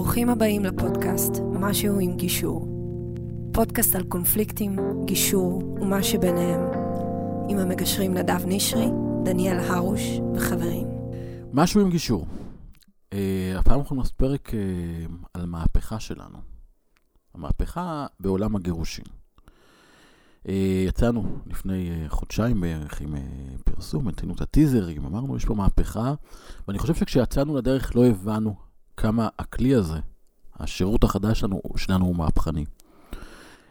ברוכים הבאים לפודקאסט משהו עם גישור. פודקאסט על קונפליקטים, גישור ומה שביניהם. עם המגשרים נדב נשרי, דניאל הרוש וחברים. משהו עם גישור. Uh, הפעם אנחנו נעשה פרק uh, על מהפכה שלנו. המהפכה בעולם הגירושין. Uh, יצאנו לפני uh, חודשיים בערך עם uh, פרסום, נתנו את הטיזרים, אמרנו, יש פה מהפכה, ואני חושב שכשיצאנו לדרך לא הבנו כמה הכלי הזה, השירות החדש שלנו, שלנו הוא מהפכני.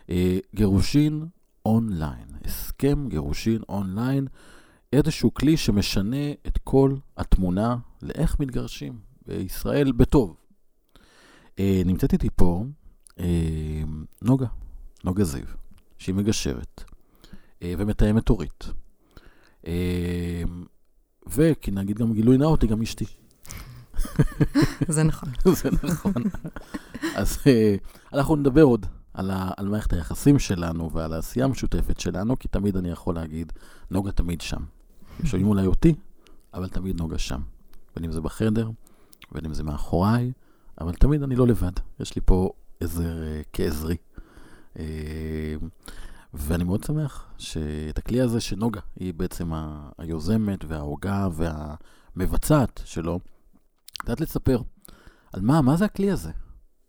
אה, גירושין אונליין, הסכם גירושין אונליין, איזשהו כלי שמשנה את כל התמונה לאיך מתגרשים בישראל בטוב. אה, נמצאת איתי פה אה, נוגה, נוגה זיו, שהיא מגשרת ומתאמת הורית. וכי נגיד גם גילוי נאות, היא גם אשתי. זה נכון. זה נכון. אז אה, אנחנו נדבר עוד על, ה, על מערכת היחסים שלנו ועל העשייה המשותפת שלנו, כי תמיד אני יכול להגיד, נוגה תמיד שם. שומעים אולי אותי, אבל תמיד נוגה שם. בין אם זה בחדר, בין אם זה מאחוריי, אבל תמיד אני לא לבד. יש לי פה עזר uh, כעזרי. Uh, ואני מאוד שמח שאת הכלי הזה שנוגה היא בעצם היוזמת וההוגה והמבצעת שלו, יודעת לספר על מה, מה זה הכלי הזה.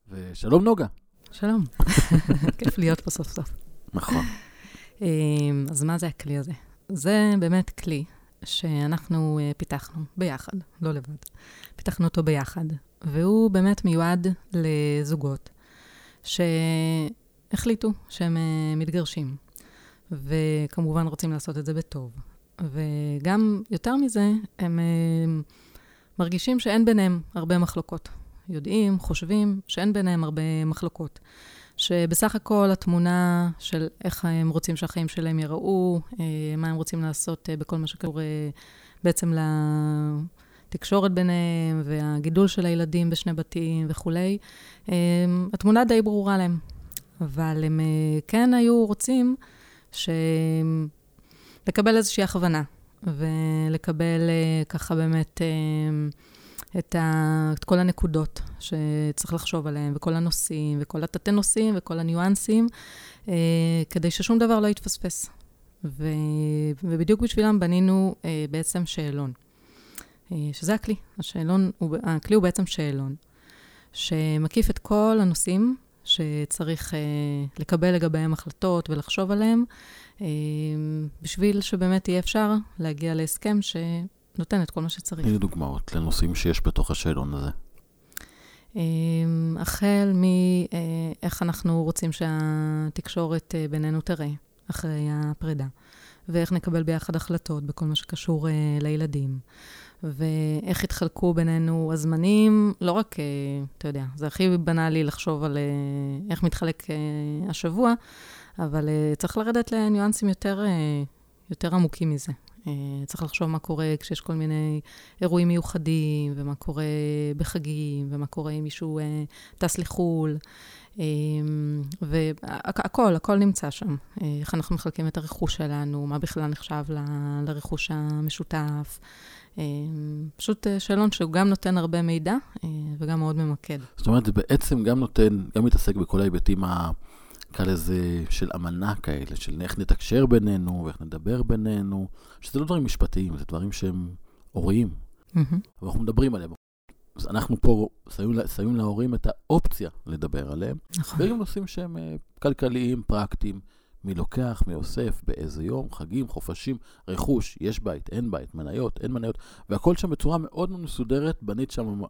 ושלום נוגה. שלום, כיף להיות פה סוף סוף. נכון. אמ, אז מה זה הכלי הזה? זה באמת כלי שאנחנו אה, פיתחנו ביחד, לא לבד. פיתחנו אותו ביחד, והוא באמת מיועד לזוגות שהחליטו שהם אה, מתגרשים, וכמובן רוצים לעשות את זה בטוב. וגם, יותר מזה, הם אה, מרגישים שאין ביניהם הרבה מחלוקות. יודעים, חושבים, שאין ביניהם הרבה מחלוקות. שבסך הכל התמונה של איך הם רוצים שהחיים שלהם ייראו, אה, מה הם רוצים לעשות אה, בכל מה שקורה בעצם לתקשורת ביניהם, והגידול של הילדים בשני בתים וכולי, אה, התמונה די ברורה להם. אבל הם כן היו רוצים ש... לקבל איזושהי הכוונה. ולקבל uh, ככה באמת uh, את, ה, את כל הנקודות שצריך לחשוב עליהן, וכל הנושאים, וכל התתי נושאים, וכל הניואנסים, uh, כדי ששום דבר לא יתפספס. ו, ובדיוק בשבילם בנינו בעצם שאלון, שזה הכלי. השאלון, הוא, הכלי הוא בעצם שאלון, שמקיף את כל הנושאים שצריך uh, לקבל לגביהם החלטות ולחשוב עליהם, uh, בשביל שבאמת יהיה אפשר להגיע להסכם שנותן את כל מה שצריך. תני דוגמאות לנושאים שיש בתוך השאלון הזה. Uh, החל מאיך אנחנו רוצים שהתקשורת בינינו תראה אחרי הפרידה, ואיך נקבל ביחד החלטות בכל מה שקשור uh, לילדים. ואיך התחלקו בינינו הזמנים, לא רק, אה, אתה יודע, זה הכי בנאלי לחשוב על אה, איך מתחלק אה, השבוע, אבל צריך לרדת לניואנסים יותר, יותר עמוקים מזה. צריך לחשוב מה קורה כשיש כל מיני אירועים מיוחדים, ומה קורה בחגים, ומה קורה אם מישהו טס לחו"ל. והכל, הכל נמצא שם. איך אנחנו מחלקים את הרכוש שלנו, מה בכלל נחשב ל, לרכוש המשותף. פשוט שאלון שהוא גם נותן הרבה מידע וגם מאוד ממקד. זאת אומרת, זה בעצם גם נותן, גם מתעסק בכל ההיבטים ה... נקרא לזה, של אמנה כאלה, של איך נתקשר בינינו ואיך נדבר בינינו, שזה לא דברים משפטיים, זה דברים שהם הוריים, mm-hmm. ואנחנו מדברים עליהם. אז אנחנו פה שמים, שמים להורים את האופציה לדבר עליהם. נכון. ויש נושאים שהם כלכליים, פרקטיים, מי לוקח, מי אוסף, באיזה יום, חגים, חופשים, רכוש, יש בית, אין בית, מניות, אין מניות, והכל שם בצורה מאוד מסודרת, בנית שם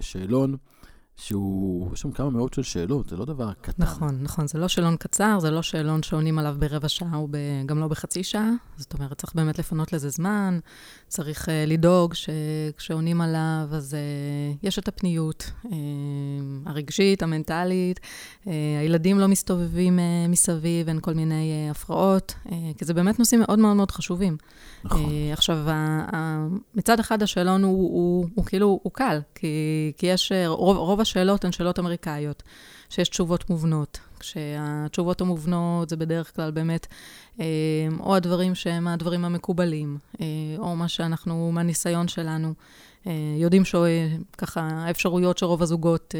שאלון. שהוא, יש שם כמה מאות של שאלות, זה לא דבר קטן. נכון, נכון, זה לא שאלון קצר, זה לא שאלון שעונים עליו ברבע שעה או גם לא בחצי שעה. זאת אומרת, צריך באמת לפנות לזה זמן, צריך uh, לדאוג שכשעונים עליו, אז uh, יש את הפניות uh, הרגשית, המנטלית, uh, הילדים לא מסתובבים uh, מסביב, אין כל מיני uh, הפרעות, uh, כי זה באמת נושאים מאוד מאוד מאוד חשובים. נכון. Uh, עכשיו, uh, uh, מצד אחד השאלון הוא, הוא, הוא, הוא כאילו, הוא קל, כי, כי יש, רוב, רוב השאלות הן שאלות אמריקאיות, שיש תשובות מובנות. כשהתשובות המובנות זה בדרך כלל באמת או הדברים שהם הדברים המקובלים, או מה שאנחנו, מהניסיון שלנו, יודעים שככה האפשרויות שרוב הזוגות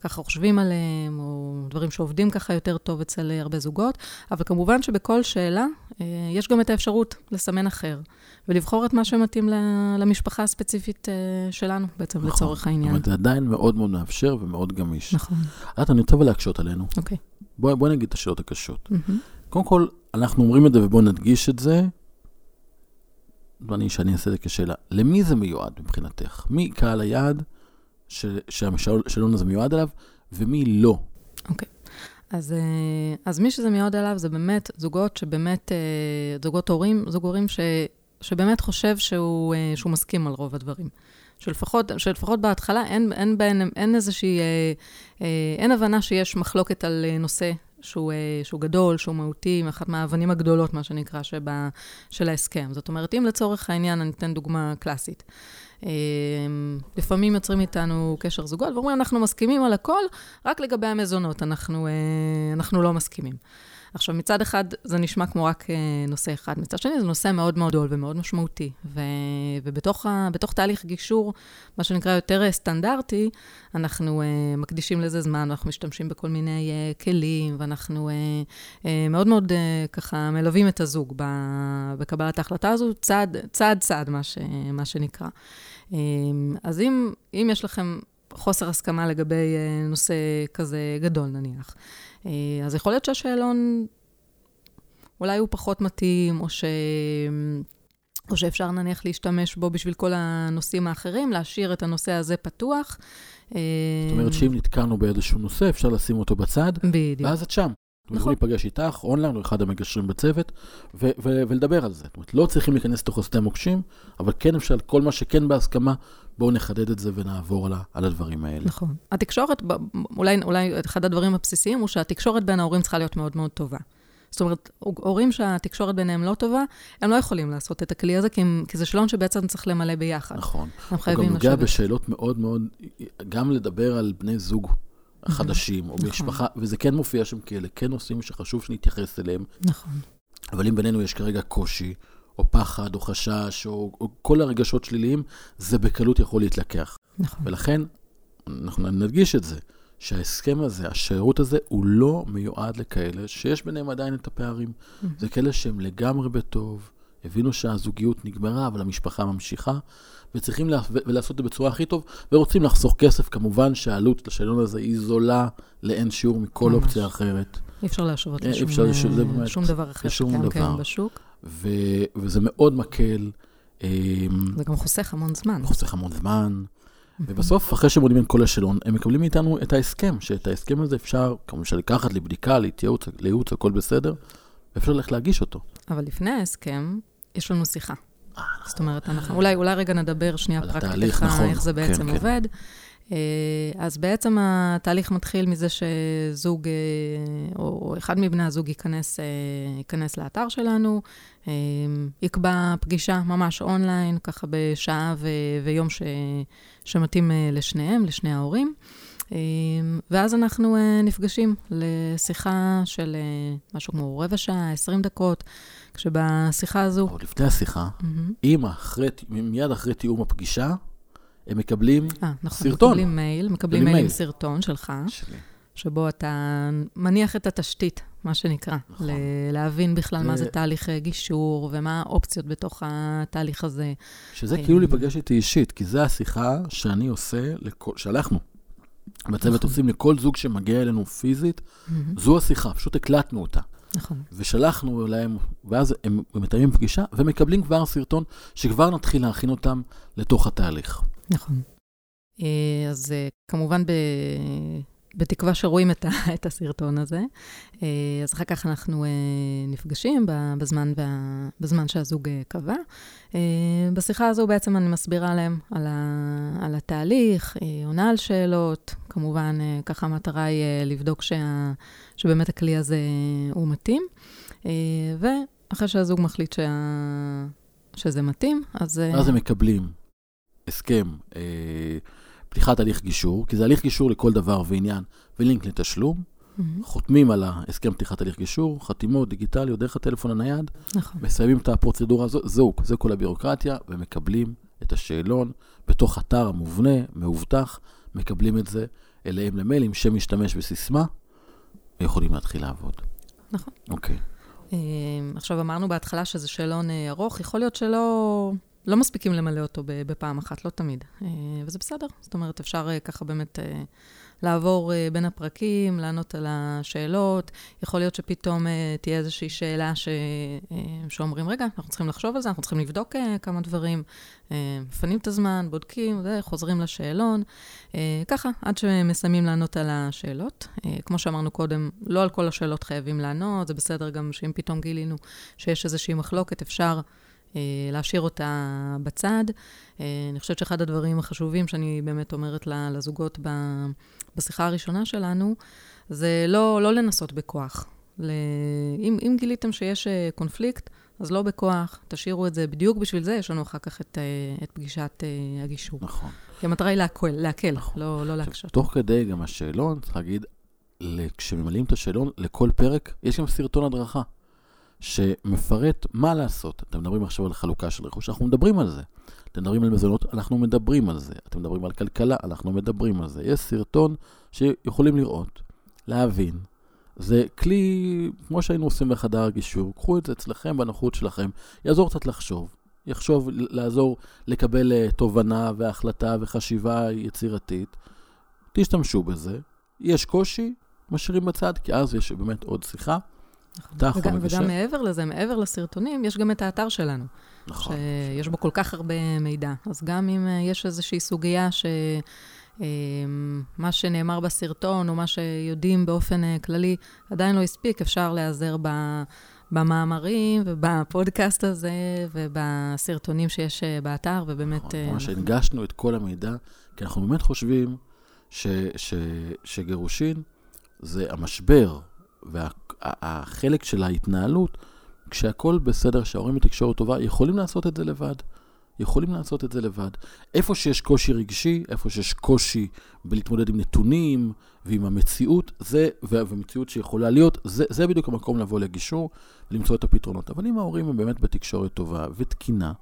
ככה חושבים עליהם, או דברים שעובדים ככה יותר טוב אצל הרבה זוגות, אבל כמובן שבכל שאלה אה, יש גם את האפשרות לסמן אחר, ולבחור את מה שמתאים למשפחה הספציפית אה, שלנו, בעצם נכון, לצורך העניין. נכון, זה עדיין מאוד מאוד מאפשר ומאוד גמיש. נכון. את, אני רוצה להקשות עלינו. אוקיי. בואי בוא נגיד את השאלות הקשות. Mm-hmm. קודם כל, אנחנו אומרים את זה ובואו נדגיש את זה. ואני, שאני אעשה את זה כשאלה, למי זה מיועד מבחינתך? מי קהל היעד שהשאלון הזה מיועד אליו, ומי לא. אוקיי. Okay. אז, אה, אז מי שזה מיועד אליו זה באמת זוגות שבאמת, אה, זוגות הורים, זוג הורים ש, שבאמת חושב שהוא, אה, שהוא מסכים על רוב הדברים. שלפחות, שלפחות בהתחלה אין, אין, אין, אין איזושהי, אין הבנה שיש מחלוקת על נושא שהוא, שהוא גדול, שהוא מהותי, אחת מהאבנים הגדולות, מה שנקרא, שבה, של ההסכם. זאת אומרת, אם לצורך העניין, אני אתן דוגמה קלאסית. אמ, לפעמים יוצרים איתנו קשר זוגות ואומרים, אנחנו מסכימים על הכל, רק לגבי המזונות אנחנו, אה, אנחנו לא מסכימים. עכשיו, מצד אחד זה נשמע כמו רק אה, נושא אחד, מצד שני זה נושא מאוד מאוד גדול ומאוד משמעותי. ו, ובתוך ה, תהליך גישור, מה שנקרא יותר אה, סטנדרטי, אנחנו uh, מקדישים לזה זמן, ואנחנו משתמשים בכל מיני uh, כלים, ואנחנו uh, uh, מאוד מאוד uh, ככה מלווים את הזוג ב, בקבלת ההחלטה הזו, צעד צעד, צעד מה, ש, מה שנקרא. Um, אז אם, אם יש לכם חוסר הסכמה לגבי uh, נושא כזה גדול, נניח, אז יכול להיות שהשאלון, אולי הוא פחות מתאים, או, ש... או שאפשר נניח להשתמש בו בשביל כל הנושאים האחרים, להשאיר את הנושא הזה פתוח. זאת אומרת שאם נתקענו באיזשהו נושא, אפשר לשים אותו בצד, בדיוק. ואז את שם. נכון. יכולים להיפגש איתך, אונליין, או אחד המגשרים בצוות, ו- ו- ולדבר על זה. זאת אומרת, לא צריכים להיכנס לתוך השדה מוקשים, אבל כן אפשר, כל מה שכן בהסכמה, בואו נחדד את זה ונעבור על, על הדברים האלה. נכון. התקשורת, אולי, אולי אחד הדברים הבסיסיים הוא שהתקשורת בין ההורים צריכה להיות מאוד מאוד טובה. זאת אומרת, הורים שהתקשורת ביניהם לא טובה, הם לא יכולים לעשות את הכלי הזה, כי, הם, כי זה שאלון שבעצם צריך למלא ביחד. נכון. הם חייבים לשבת. הוא גם נוגע בשאלות מאוד מאוד, גם לדבר על בני זוג החדשים, או נכון. משפחה, וזה כן מופיע שם כאלה, כן נושאים שחשוב שנתייחס אליהם. נכון. אבל אם בינינו יש כרגע קושי, או פחד, או חשש, או, או כל הרגשות שליליים, זה בקלות יכול להתלקח. נכון. ולכן, אנחנו נדגיש את זה, שההסכם הזה, השירות הזה, הוא לא מיועד לכאלה שיש ביניהם עדיין את הפערים. Mm-hmm. זה כאלה שהם לגמרי בטוב, הבינו שהזוגיות נגמרה, אבל המשפחה ממשיכה, וצריכים לה, ולעשות את זה בצורה הכי טוב, ורוצים לחסוך כסף. כמובן שהעלות לשאלון הזה היא זולה לאין שיעור מכל ממש. אופציה אחרת. אי אפשר להשוות אה, לשום, זה באמת, שום דבר אחר שקיים כיום בשוק. ו, וזה מאוד מקל. אמ, זה גם חוסך המון זמן. חוסך המון זמן. ובסוף, אחרי שהם עונים את כל השאלון, הם מקבלים מאיתנו את ההסכם, שאת ההסכם הזה אפשר, כמובן, לקחת לבדיקה, להתייעוץ, לייעוץ, הכל בסדר, ואפשר ללכת להגיש אותו. אבל לפני ההסכם, יש לנו שיחה. זאת אומרת, אנחנו, אולי, אולי רגע נדבר שנייה פרקטית נכון, איך זה כן, בעצם כן, עובד. כן. אז בעצם התהליך מתחיל מזה שזוג, אה, או אחד מבני הזוג ייכנס, אה, ייכנס לאתר שלנו, יקבע פגישה ממש אונליין, ככה בשעה ו- ויום ש- שמתאים לשניהם, לשני ההורים. ואז אנחנו נפגשים לשיחה של משהו כמו רבע שעה, 20 דקות. כשבשיחה הזו... עוד לפני השיחה, mm-hmm. אם אחרי, מיד אחרי תיאום הפגישה, הם מקבלים 아, אה, נכון, סרטון. מקבלים מייל, מקבלים מייל עם סרטון שלך, שלי. שבו אתה מניח את התשתית, מה שנקרא, נכון. ל- להבין בכלל ו... מה זה תהליך גישור, ומה האופציות בתוך התהליך הזה. שזה כאילו להיפגש איתי אישית, כי זו השיחה שאני עושה, לכל, שאנחנו בצוות נכון. עושים לכל זוג שמגיע אלינו פיזית, mm-hmm. זו השיחה, פשוט הקלטנו אותה. נכון. ושלחנו להם, ואז הם מתאמים פגישה, ומקבלים כבר סרטון שכבר נתחיל להכין אותם לתוך התהליך. נכון. אה, אז אה, כמובן, ב... בתקווה שרואים את, ה, את הסרטון הזה. אה, אז אחר כך אנחנו נפגשים בזמן, בזמן שהזוג קבע. בשיחה הזו בעצם אני מסבירה להם על, ה, על התהליך, עונה על שאלות. כמובן, ככה המטרה היא לבדוק שה, שבאמת הכלי הזה הוא מתאים. ואחרי שהזוג מחליט שה, שזה מתאים, אז... אז הם מקבלים הסכם. פתיחת הליך גישור, כי זה הליך גישור לכל דבר ועניין, ולינק לתשלום, חותמים על ההסכם פתיחת הליך גישור, חתימות דיגיטליות דרך הטלפון הנייד, נכון. מסיימים את הפרוצדורה הזו, זהו, זה כל הביורוקרטיה, ומקבלים את השאלון בתוך אתר המובנה, מאובטח, מקבלים את זה אליהם למייל עם שם משתמש וסיסמה, ויכולים להתחיל לעבוד. נכון. אוקיי. אה, עכשיו, אמרנו בהתחלה שזה שאלון אה, ארוך, יכול להיות שלא לא מספיקים למלא אותו בפעם אחת, לא תמיד. אה, וזה בסדר. זאת אומרת, אפשר אה, ככה באמת אה, לעבור בין הפרקים, לענות על השאלות. יכול להיות שפתאום תהיה איזושהי שאלה ש... שאומרים, רגע, אנחנו צריכים לחשוב על זה, אנחנו צריכים לבדוק כמה דברים. מפנים את הזמן, בודקים, וחוזרים לשאלון. ככה, עד שמסיימים לענות על השאלות. כמו שאמרנו קודם, לא על כל השאלות חייבים לענות, זה בסדר גם שאם פתאום גילינו שיש איזושהי מחלוקת, אפשר להשאיר אותה בצד. אה, אני חושבת שאחד הדברים החשובים שאני באמת אומרת לזוגות בשיחה הראשונה שלנו, זה לא, לא לנסות בכוח. אם, אם גיליתם שיש אה, קונפליקט, אז לא בכוח, תשאירו את זה. בדיוק בשביל זה יש לנו אחר כך את, אה, את פגישת אה, הגישור. נכון. כי המטרה היא להקל, להקל נכון. לא, לא להקשות. תוך כדי גם השאלון, צריך להגיד, כשממלאים את השאלון, לכל פרק יש גם סרטון הדרכה, שמפרט מה לעשות. אתם מדברים עכשיו על חלוקה של רכוש, אנחנו מדברים על זה. אתם מדברים על מזונות, אנחנו מדברים על זה. אתם מדברים על כלכלה, אנחנו מדברים על זה. יש סרטון שיכולים לראות, להבין. זה כלי, כמו שהיינו עושים בחדר גישור, קחו את זה אצלכם בנוחות שלכם, יעזור קצת לחשוב. יחשוב, לעזור לקבל אה, תובנה והחלטה וחשיבה יצירתית. תשתמשו בזה. יש קושי, משאירים בצד, כי אז יש באמת עוד שיחה. נכון. אתה יכול וגם, לגשר. וגם מעבר לזה, מעבר לסרטונים, יש גם את האתר שלנו. נכון. שיש בו כל כך הרבה מידע. אז גם אם אה, יש איזושהי סוגיה ש... אה, מה שנאמר בסרטון, או מה שיודעים באופן אה, כללי, עדיין לא הספיק, אפשר להיעזר ב... במאמרים ובפודקאסט הזה ובסרטונים שיש באתר, ובאמת... נכון, אנחנו- הנגשנו את כל המידע, כי אנחנו באמת חושבים ש, ש, שגירושין זה המשבר והחלק של ההתנהלות, כשהכול בסדר, שההורים בתקשורת טובה, יכולים לעשות את זה לבד. יכולים לעשות את זה לבד. איפה שיש קושי רגשי, איפה שיש קושי בלהתמודד עם נתונים ועם המציאות, זה, ו- ומציאות שיכולה להיות, זה, זה בדיוק המקום לבוא לגישור ולמצוא את הפתרונות. אבל אם ההורים הם באמת בתקשורת טובה ותקינה,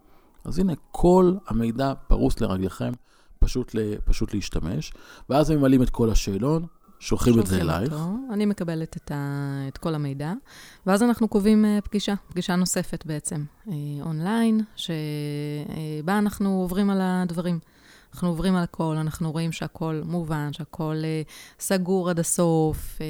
אז הנה, כל המידע פרוס לרגליכם, פשוט, פשוט להשתמש, ואז הם ממלאים את כל השאלון, שולחים את זה אלייך. אותו, אני מקבלת את, ה, את כל המידע, ואז אנחנו קובעים אה, פגישה, פגישה נוספת בעצם, אה, אונליין, שבה אנחנו עוברים על הדברים. אנחנו עוברים על הכל, אנחנו רואים שהכל מובן, שהכל אה, סגור עד הסוף, אה,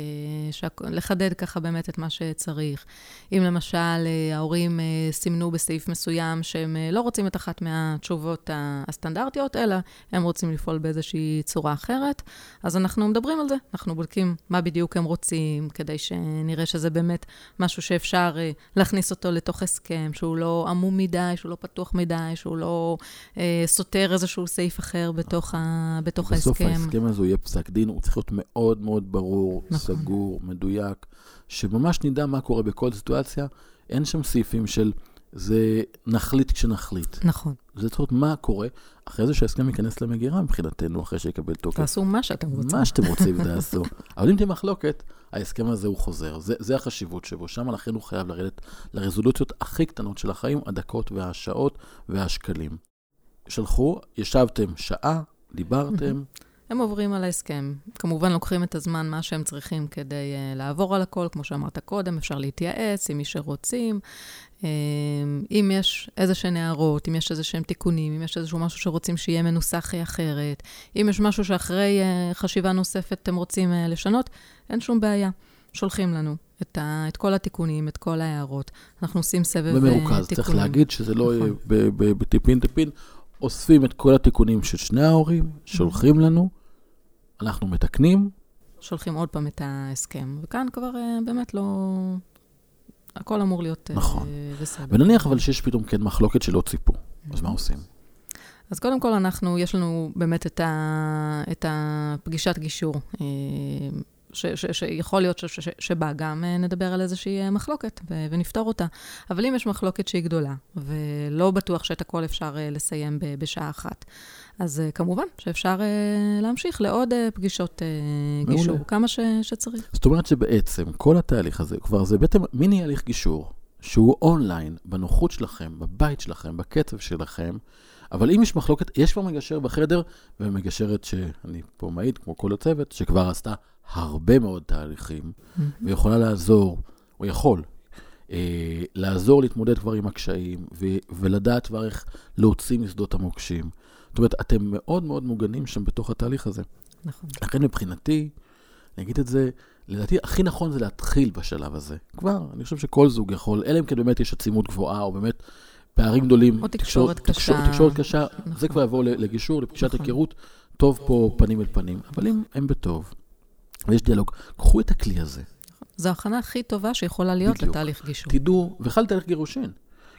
שהכ... לחדד ככה באמת את מה שצריך. אם למשל אה, ההורים אה, סימנו בסעיף מסוים שהם אה, לא רוצים את אחת מהתשובות הסטנדרטיות, אלא הם רוצים לפעול באיזושהי צורה אחרת, אז אנחנו מדברים על זה. אנחנו בודקים מה בדיוק הם רוצים, כדי שנראה שזה באמת משהו שאפשר אה, להכניס אותו לתוך הסכם, שהוא לא עמום מדי, שהוא לא פתוח מדי, שהוא לא אה, סותר איזשהו סעיף אחר בתוך, ה, בתוך בסוף ההסכם. ההסכם הזה יהיה פסק דין, הוא צריך להיות מאוד מאוד ברור, נכון. סגור, מדויק, שממש נדע מה קורה בכל סיטואציה. אין שם סעיפים של זה נחליט כשנחליט. נכון. זה צריך להיות מה קורה אחרי זה שההסכם ייכנס למגירה מבחינתנו, אחרי שיקבל תוקף. תעשו מה שאתם רוצים. מה שאתם רוצים תעשו. אבל אם תהיה מחלוקת, ההסכם הזה הוא חוזר. זה, זה החשיבות שבו. שם לכן הוא חייב לרדת לרזולוציות הכי קטנות של החיים, הדקות והשעות והשקלים. שלחו, ישבתם שעה, דיברתם, הם עוברים על ההסכם. כמובן, לוקחים את הזמן, מה שהם צריכים כדי uh, לעבור על הכל. כמו שאמרת קודם, אפשר להתייעץ עם מי שרוצים. Um, אם יש איזה שהן הערות, אם יש איזה שהם תיקונים, אם יש איזשהו משהו שרוצים שיהיה מנוסח אחרת, אם יש משהו שאחרי uh, חשיבה נוספת אתם רוצים uh, לשנות, אין שום בעיה. שולחים לנו את, ה, את כל התיקונים, את כל ההערות. אנחנו עושים סבב uh, תיקונים. במרוכז. צריך להגיד שזה לא יהיה ב- ב- בטיפין טיפין. אוספים את כל התיקונים של שני ההורים, שולחים לנו, אנחנו מתקנים, שולחים עוד פעם את ההסכם. וכאן כבר uh, באמת לא... הכל אמור להיות uh, נכון. בסדר. ונניח אבל שיש פתאום כן מחלוקת שלא ציפו, אז מה עושים? אז קודם כל, אנחנו, יש לנו באמת את, ה, את הפגישת גישור, אה, ש, ש, שיכול להיות ש, ש, ש, שבה גם אה, נדבר על איזושהי אה, מחלוקת ו, ונפתור אותה. אבל אם יש מחלוקת שהיא גדולה, ולא בטוח שאת הכל אפשר אה, לסיים ב, בשעה אחת, אז כמובן שאפשר להמשיך לעוד פגישות גישור, מעולה. כמה ש, שצריך. זאת אומרת שבעצם כל התהליך הזה, כבר זה בעצם מיני הליך גישור, שהוא אונליין, בנוחות שלכם, בבית שלכם, בקצב שלכם, אבל אם יש מחלוקת, יש כבר מגשר בחדר, ומגשרת שאני פה מעיד, כמו כל הצוות, שכבר עשתה הרבה מאוד תהליכים, mm-hmm. ויכולה לעזור, או יכול, אה, לעזור להתמודד כבר עם הקשיים, ו- ולדעת כבר איך להוציא משדות המוקשים. זאת אומרת, אתם מאוד מאוד מוגנים שם בתוך התהליך הזה. נכון. לכן מבחינתי, אני אגיד את זה, לדעתי הכי נכון זה להתחיל בשלב הזה. כבר, אני חושב שכל זוג יכול, אלא אם כן באמת יש עצימות גבוהה, או באמת פערים גדולים. או תקשורת קשה. תקשורת, תקשורת קשה, נכון. זה כבר יבוא לגישור, לפגישת נכון. היכרות, טוב פה פנים אל פנים. אבל אם הם בטוב, ויש דיאלוג, קחו את הכלי הזה. זו ההכנה הכי טובה שיכולה להיות. לתהליך גישור. תדעו, בכלל לתהליך גירושין.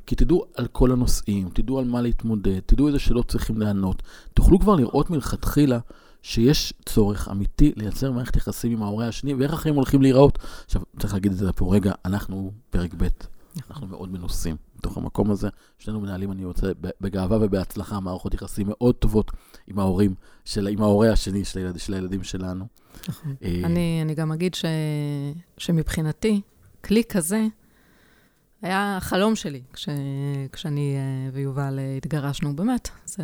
כי תדעו על כל הנושאים, תדעו על מה להתמודד, תדעו איזה שאלות צריכים לענות. תוכלו כבר לראות מלכתחילה שיש צורך אמיתי לייצר מערכת יחסים עם ההורה השני, ואיך החיים הולכים להיראות. עכשיו, צריך להגיד את זה פה רגע, אנחנו פרק ב', אנחנו מאוד מנוסים בתוך המקום הזה. שנינו מנהלים, אני רוצה, בגאווה ובהצלחה, מערכות יחסים מאוד טובות עם ההורים, של, עם ההורה השני של, הילד, של הילדים שלנו. נכון. אה, אני, אני גם אגיד ש, שמבחינתי, כלי כזה, היה החלום שלי כש, כשאני אה, ויובל אה, התגרשנו, באמת. זה,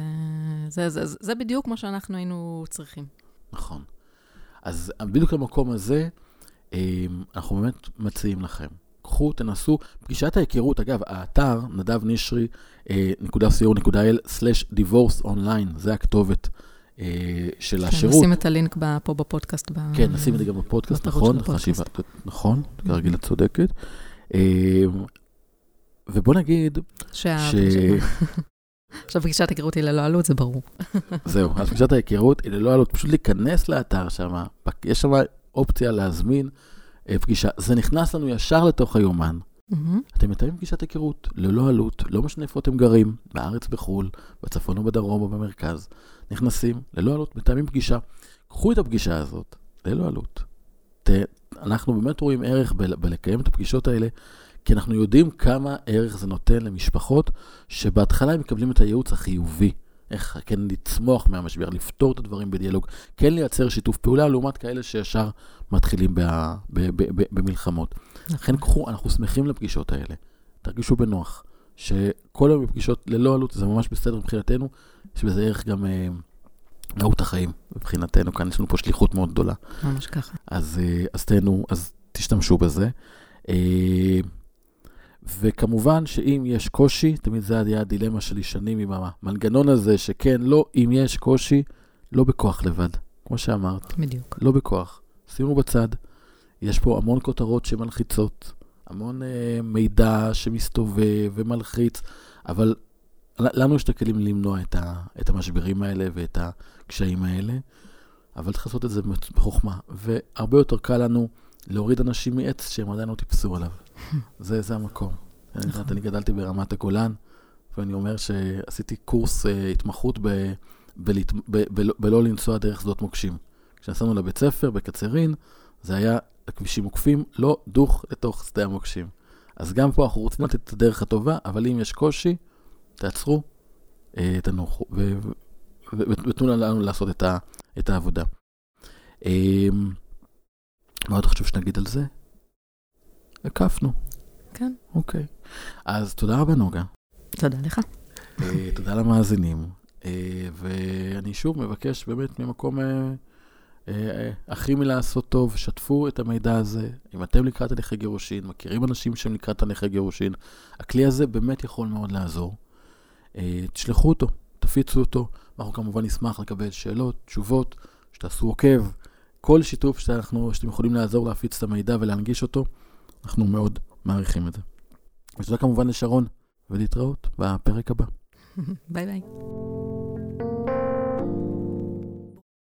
זה, זה, זה, זה בדיוק מה שאנחנו היינו צריכים. נכון. אז בדיוק למקום הזה, אנחנו באמת מציעים לכם. קחו, תנסו. פגישת ההיכרות, אגב, האתר, נדב נשרי, נקודה co.il/divorce online, זה הכתובת אה, של כן, השירות. נשים את הלינק פה בפודקאסט. כן, נשים את זה גם בפודקאסט, נכון, חשיבה, נכון, כרגיל את צודקת. אה, ובוא נגיד ש... עכשיו פגישת ההיכרות היא ללא עלות, זה ברור. זהו, אז פגישת ההיכרות היא ללא עלות, פשוט להיכנס לאתר שם, יש שם אופציה להזמין פגישה. זה נכנס לנו ישר לתוך היומן. Mm-hmm. אתם מתאמים פגישת היכרות, ללא עלות, לא משנה איפה אתם גרים, בארץ, בחו"ל, בצפון או בדרום או במרכז. נכנסים, ללא עלות, מתאמים פגישה. קחו את הפגישה הזאת, ללא עלות. ת, אנחנו באמת רואים ערך ב- בלקיים את הפגישות האלה, כי אנחנו יודעים כמה ערך זה נותן למשפחות שבהתחלה הם מקבלים את הייעוץ החיובי. איך כן לצמוח מהמשבר, לפתור את הדברים בדיאלוג, כן לייצר שיתוף פעולה, לעומת כאלה שישר מתחילים ב- ב- ב- במלחמות. לכן קחו, אנחנו שמחים לפגישות האלה. תרגישו בנוח, שכל היום בפגישות ללא עלות, זה ממש בסדר מבחינתנו, יש בזה ערך גם אה, מהות החיים מבחינתנו, כאן יש לנו פה שליחות מאוד גדולה. ממש ככה. אז, אה, אז תהנו, אז תשתמשו בזה. וכמובן שאם יש קושי, תמיד זה היה הדילמה שלי שנים עם המנגנון הזה, שכן, לא, אם יש קושי, לא בכוח לבד, כמו שאמרת. בדיוק. לא בכוח. שימו בצד. יש פה המון כותרות שמלחיצות, המון אה, מידע שמסתובב ומלחיץ, אבל לנו יש את הכלים למנוע את, ה, את המשברים האלה ואת הקשיים האלה, אבל צריך לעשות את זה בחוכמה. והרבה יותר קל לנו להוריד אנשים מעץ שהם עדיין לא טיפסו עליו. זה, זה המקום. אני, יודעת, אני גדלתי ברמת הגולן, ואני אומר שעשיתי קורס uh, התמחות ב, ב, ב, ב, בלא לנסוע דרך שדות מוקשים. כשנסענו לבית ספר בקצרין, זה היה הכבישים עוקפים, לא דוך לתוך שדה המוקשים. אז גם פה אנחנו רוצים לתת את הדרך הטובה, אבל אם יש קושי, תעצרו, אה, תנוחו, ותנו לנו לעשות את, ה, את העבודה. אה, מה עוד חשוב שנגיד על זה? הקפנו. כן. אוקיי. אז תודה רבה, נוגה. תודה לך. אה, תודה למאזינים. ואני שוב מבקש באמת ממקום הכי מלעשות טוב, שתפו את המידע הזה. אם אתם לקראת הליכי גירושין, מכירים אנשים שהם לקראת הליכי גירושין, הכלי הזה באמת יכול מאוד לעזור. אה, תשלחו אותו, תפיצו אותו. אנחנו כמובן נשמח לקבל שאלות, תשובות, שתעשו עוקב. כל שיתוף שאנחנו, שאתם יכולים לעזור להפיץ את המידע ולהנגיש אותו, אנחנו מאוד מעריכים את זה. ותודה כמובן לשרון, ולהתראות בפרק הבא. ביי ביי.